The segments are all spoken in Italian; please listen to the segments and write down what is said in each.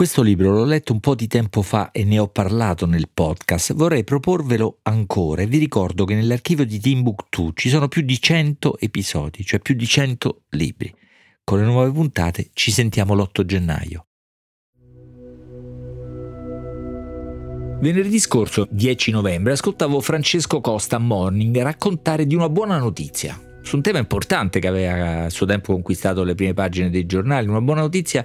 Questo libro l'ho letto un po' di tempo fa e ne ho parlato nel podcast. Vorrei proporvelo ancora e vi ricordo che nell'archivio di Timbuktu ci sono più di 100 episodi, cioè più di 100 libri. Con le nuove puntate ci sentiamo l'8 gennaio. Venerdì scorso, 10 novembre, ascoltavo Francesco Costa Morning raccontare di una buona notizia su un tema importante che aveva a suo tempo conquistato le prime pagine dei giornali, una buona notizia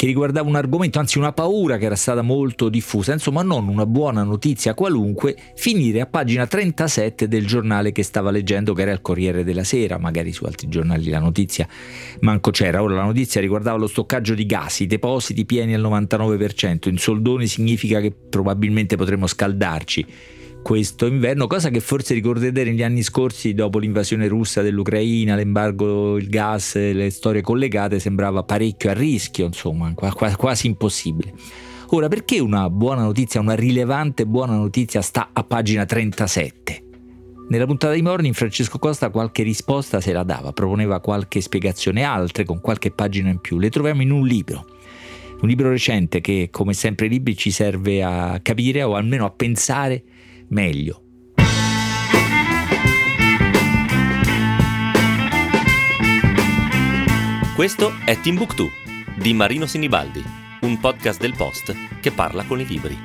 che riguardava un argomento, anzi una paura che era stata molto diffusa, insomma non una buona notizia qualunque, finire a pagina 37 del giornale che stava leggendo, che era il Corriere della Sera, magari su altri giornali la notizia manco c'era, ora la notizia riguardava lo stoccaggio di gas, i depositi pieni al 99%, in soldoni significa che probabilmente potremo scaldarci questo inverno, cosa che forse ricordate negli anni scorsi dopo l'invasione russa dell'Ucraina, l'embargo, il gas, le storie collegate sembrava parecchio a rischio, insomma, quasi impossibile. Ora, perché una buona notizia, una rilevante buona notizia sta a pagina 37? Nella puntata di Morning Francesco Costa qualche risposta se la dava, proponeva qualche spiegazione, altre con qualche pagina in più. Le troviamo in un libro, un libro recente che come sempre i libri ci serve a capire o almeno a pensare meglio. Questo è Timbuktu di Marino Sinibaldi, un podcast del Post che parla con i libri.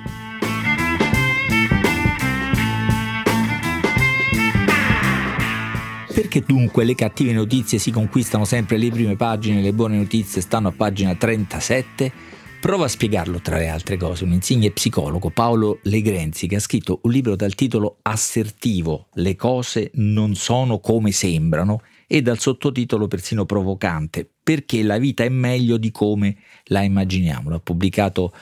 Perché dunque le cattive notizie si conquistano sempre le prime pagine e le buone notizie stanno a pagina 37? Prova a spiegarlo tra le altre cose un insigne psicologo, Paolo Legrenzi, che ha scritto un libro dal titolo Assertivo, le cose non sono come sembrano e dal sottotitolo persino provocante, perché la vita è meglio di come la immaginiamo. L'ha pubblicato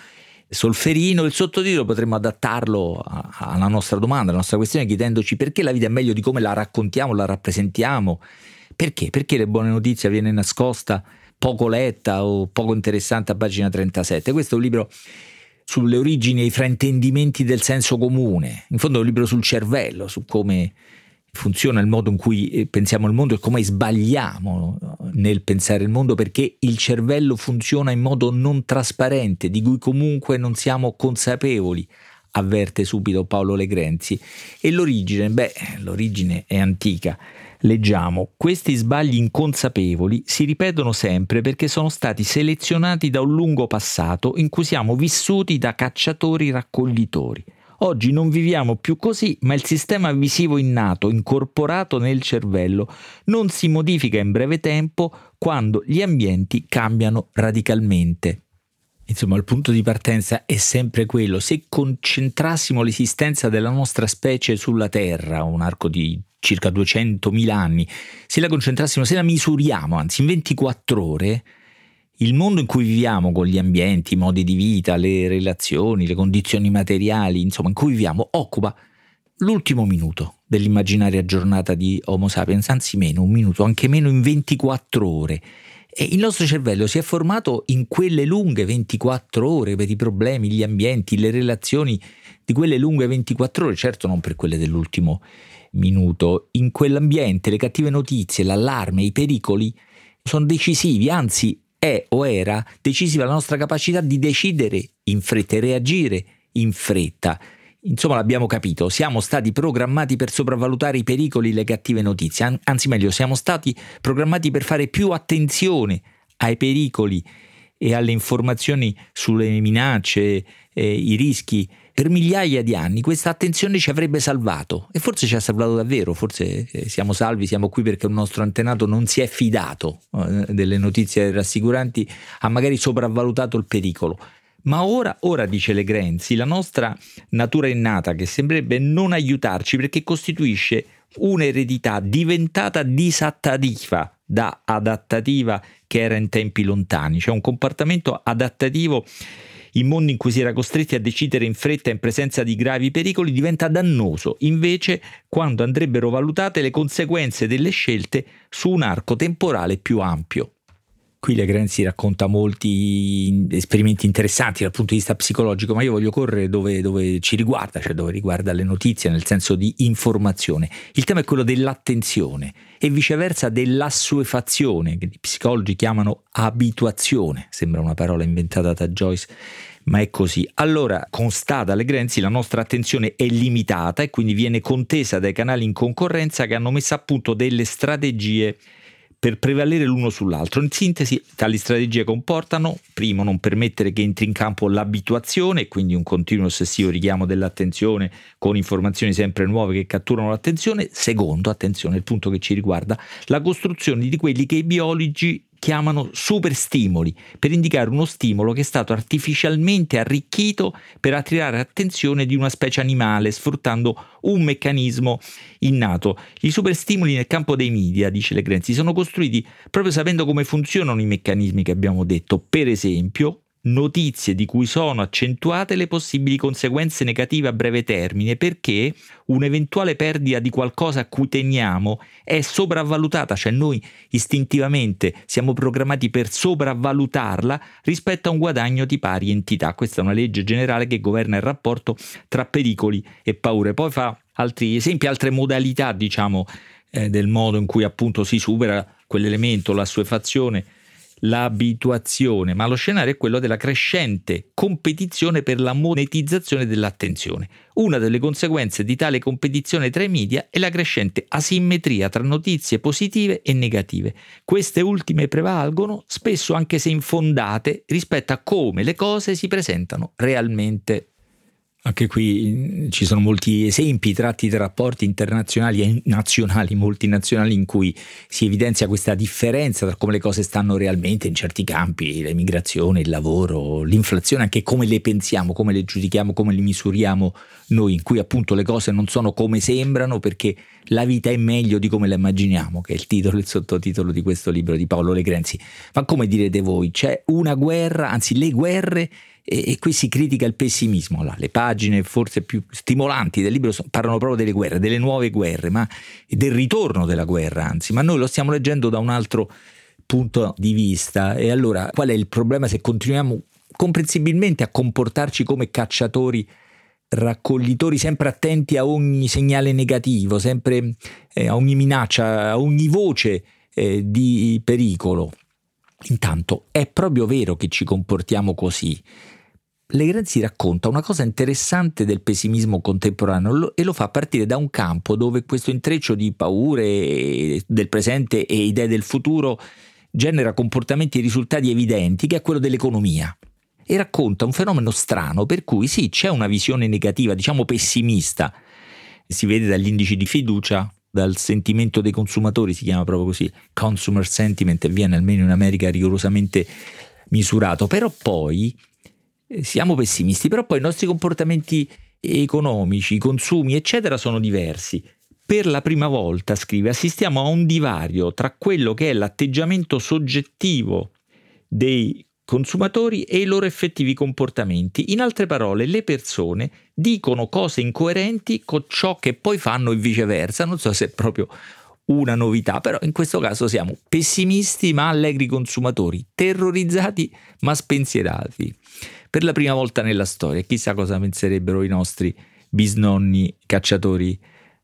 Solferino, il sottotitolo potremmo adattarlo alla nostra domanda, alla nostra questione, chiedendoci perché la vita è meglio di come la raccontiamo, la rappresentiamo. Perché? Perché le buone notizie viene nascosta poco letta o poco interessante a pagina 37. Questo è un libro sulle origini e i fraintendimenti del senso comune, in fondo è un libro sul cervello, su come funziona il modo in cui eh, pensiamo il mondo e come sbagliamo nel pensare il mondo perché il cervello funziona in modo non trasparente, di cui comunque non siamo consapevoli, avverte subito Paolo Legrenzi. E l'origine? Beh, l'origine è antica leggiamo, questi sbagli inconsapevoli si ripetono sempre perché sono stati selezionati da un lungo passato in cui siamo vissuti da cacciatori raccoglitori. Oggi non viviamo più così, ma il sistema visivo innato, incorporato nel cervello, non si modifica in breve tempo quando gli ambienti cambiano radicalmente. Insomma, il punto di partenza è sempre quello. Se concentrassimo l'esistenza della nostra specie sulla Terra, un arco di circa 200.000 anni, se la concentrassimo, se la misuriamo, anzi in 24 ore, il mondo in cui viviamo con gli ambienti, i modi di vita, le relazioni, le condizioni materiali, insomma, in cui viviamo, occupa l'ultimo minuto dell'immaginaria giornata di Homo sapiens, anzi meno, un minuto, anche meno in 24 ore. E il nostro cervello si è formato in quelle lunghe 24 ore per i problemi, gli ambienti, le relazioni di quelle lunghe 24 ore, certo non per quelle dell'ultimo minuto. In quell'ambiente le cattive notizie, l'allarme, i pericoli sono decisivi, anzi è o era decisiva la nostra capacità di decidere in fretta e reagire in fretta. Insomma, l'abbiamo capito, siamo stati programmati per sopravvalutare i pericoli e le cattive notizie, anzi meglio, siamo stati programmati per fare più attenzione ai pericoli e alle informazioni sulle minacce, eh, i rischi. Per migliaia di anni questa attenzione ci avrebbe salvato e forse ci ha salvato davvero, forse eh, siamo salvi, siamo qui perché un nostro antenato non si è fidato eh, delle notizie rassicuranti, ha magari sopravvalutato il pericolo. Ma ora, ora dice Legrenzi, la nostra natura innata che sembrerebbe non aiutarci perché costituisce un'eredità diventata disattativa da adattativa che era in tempi lontani, cioè un comportamento adattativo in mondi in cui si era costretti a decidere in fretta in presenza di gravi pericoli diventa dannoso, invece quando andrebbero valutate le conseguenze delle scelte su un arco temporale più ampio. Qui Legrenzi racconta molti esperimenti interessanti dal punto di vista psicologico, ma io voglio correre dove, dove, ci riguarda, cioè dove riguarda le notizie nel senso di informazione. Il tema è quello dell'attenzione e viceversa dell'assuefazione, che gli psicologi chiamano abituazione, sembra una parola inventata da Joyce ma è così. Allora, constata Legrenzi, la nostra attenzione è limitata e quindi viene contesa dai canali in concorrenza che hanno messo a punto delle strategie per prevalere l'uno sull'altro. In sintesi, tali strategie comportano, primo, non permettere che entri in campo l'abituazione, quindi un continuo ossessivo richiamo dell'attenzione con informazioni sempre nuove che catturano l'attenzione. Secondo, attenzione, il punto che ci riguarda, la costruzione di quelli che i biologi chiamano superstimoli, per indicare uno stimolo che è stato artificialmente arricchito per attirare l'attenzione di una specie animale, sfruttando un meccanismo innato. I superstimoli nel campo dei media, dice Legrenzi, sono costruiti proprio sapendo come funzionano i meccanismi che abbiamo detto. Per esempio, notizie di cui sono accentuate le possibili conseguenze negative a breve termine perché un'eventuale perdita di qualcosa a cui teniamo è sopravvalutata, cioè noi istintivamente siamo programmati per sopravvalutarla rispetto a un guadagno di pari entità. Questa è una legge generale che governa il rapporto tra pericoli e paure. Poi fa altri esempi, altre modalità, diciamo, eh, del modo in cui appunto si supera quell'elemento, la suefazione l'abituazione, ma lo scenario è quello della crescente competizione per la monetizzazione dell'attenzione. Una delle conseguenze di tale competizione tra i media è la crescente asimmetria tra notizie positive e negative. Queste ultime prevalgono, spesso anche se infondate, rispetto a come le cose si presentano realmente. Anche qui mm, ci sono molti esempi tratti da rapporti internazionali e nazionali, multinazionali, in cui si evidenzia questa differenza tra come le cose stanno realmente in certi campi, l'emigrazione, il lavoro, l'inflazione, anche come le pensiamo, come le giudichiamo, come le misuriamo noi, in cui appunto le cose non sono come sembrano perché la vita è meglio di come la immaginiamo, che è il titolo, il sottotitolo di questo libro di Paolo Legrenzi. Ma come direte voi, c'è una guerra, anzi le guerre e, e, qui si critica il pessimismo. Là. Le pagine forse più stimolanti del libro parlano proprio delle guerre, delle nuove guerre, ma del ritorno della guerra, anzi, ma noi lo stiamo leggendo da un altro punto di vista. E allora qual è il problema se continuiamo comprensibilmente a comportarci come cacciatori? raccoglitori sempre attenti a ogni segnale negativo, sempre eh, a ogni minaccia, a ogni voce eh, di pericolo. Intanto è proprio vero che ci comportiamo così. Legrenzi racconta una cosa interessante del pessimismo contemporaneo e lo fa partire da un campo dove questo intreccio di paure del presente e idee del futuro genera comportamenti e risultati evidenti, che è quello dell'economia. E racconta un fenomeno strano per cui sì, c'è una visione negativa, diciamo pessimista, si vede dagli indici di fiducia, dal sentimento dei consumatori, si chiama proprio così, consumer sentiment, e viene almeno in America rigorosamente misurato, però poi eh, siamo pessimisti, però poi i nostri comportamenti economici, i consumi, eccetera, sono diversi. Per la prima volta, scrive, assistiamo a un divario tra quello che è l'atteggiamento soggettivo dei consumatori e i loro effettivi comportamenti. In altre parole, le persone dicono cose incoerenti con ciò che poi fanno e viceversa. Non so se è proprio una novità, però in questo caso siamo pessimisti ma allegri consumatori, terrorizzati ma spensierati per la prima volta nella storia. Chissà cosa penserebbero i nostri bisnonni cacciatori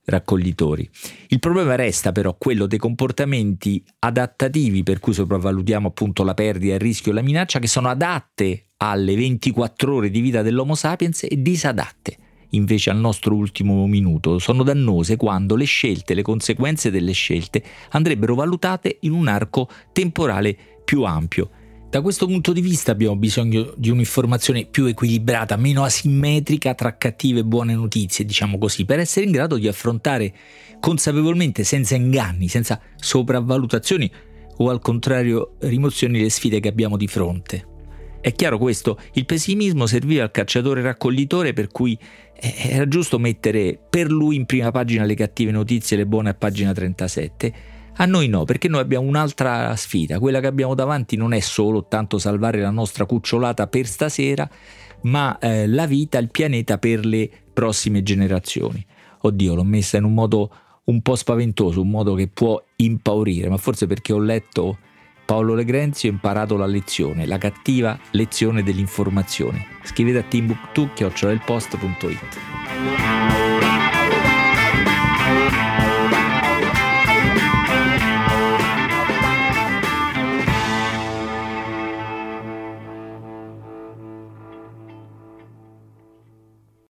raccoglitori. Il problema resta però quello dei comportamenti adattativi per cui sopravvalutiamo appunto la perdita, il rischio e la minaccia che sono adatte alle 24 ore di vita dell'Homo sapiens e disadatte invece al nostro ultimo minuto sono dannose quando le scelte, le conseguenze delle scelte andrebbero valutate in un arco temporale più ampio da questo punto di vista abbiamo bisogno di un'informazione più equilibrata, meno asimmetrica tra cattive e buone notizie, diciamo così, per essere in grado di affrontare consapevolmente, senza inganni, senza sopravvalutazioni o al contrario rimozioni le sfide che abbiamo di fronte. È chiaro questo, il pessimismo serviva al cacciatore raccoglitore per cui eh, era giusto mettere per lui in prima pagina le cattive notizie e le buone a pagina 37 a noi no, perché noi abbiamo un'altra sfida. Quella che abbiamo davanti non è solo tanto salvare la nostra cucciolata per stasera, ma eh, la vita, il pianeta per le prossime generazioni. Oddio, l'ho messa in un modo un po' spaventoso, un modo che può impaurire, ma forse perché ho letto Paolo Legrenzi ho imparato la lezione, la cattiva lezione dell'informazione. Scrivete a timbuktu.it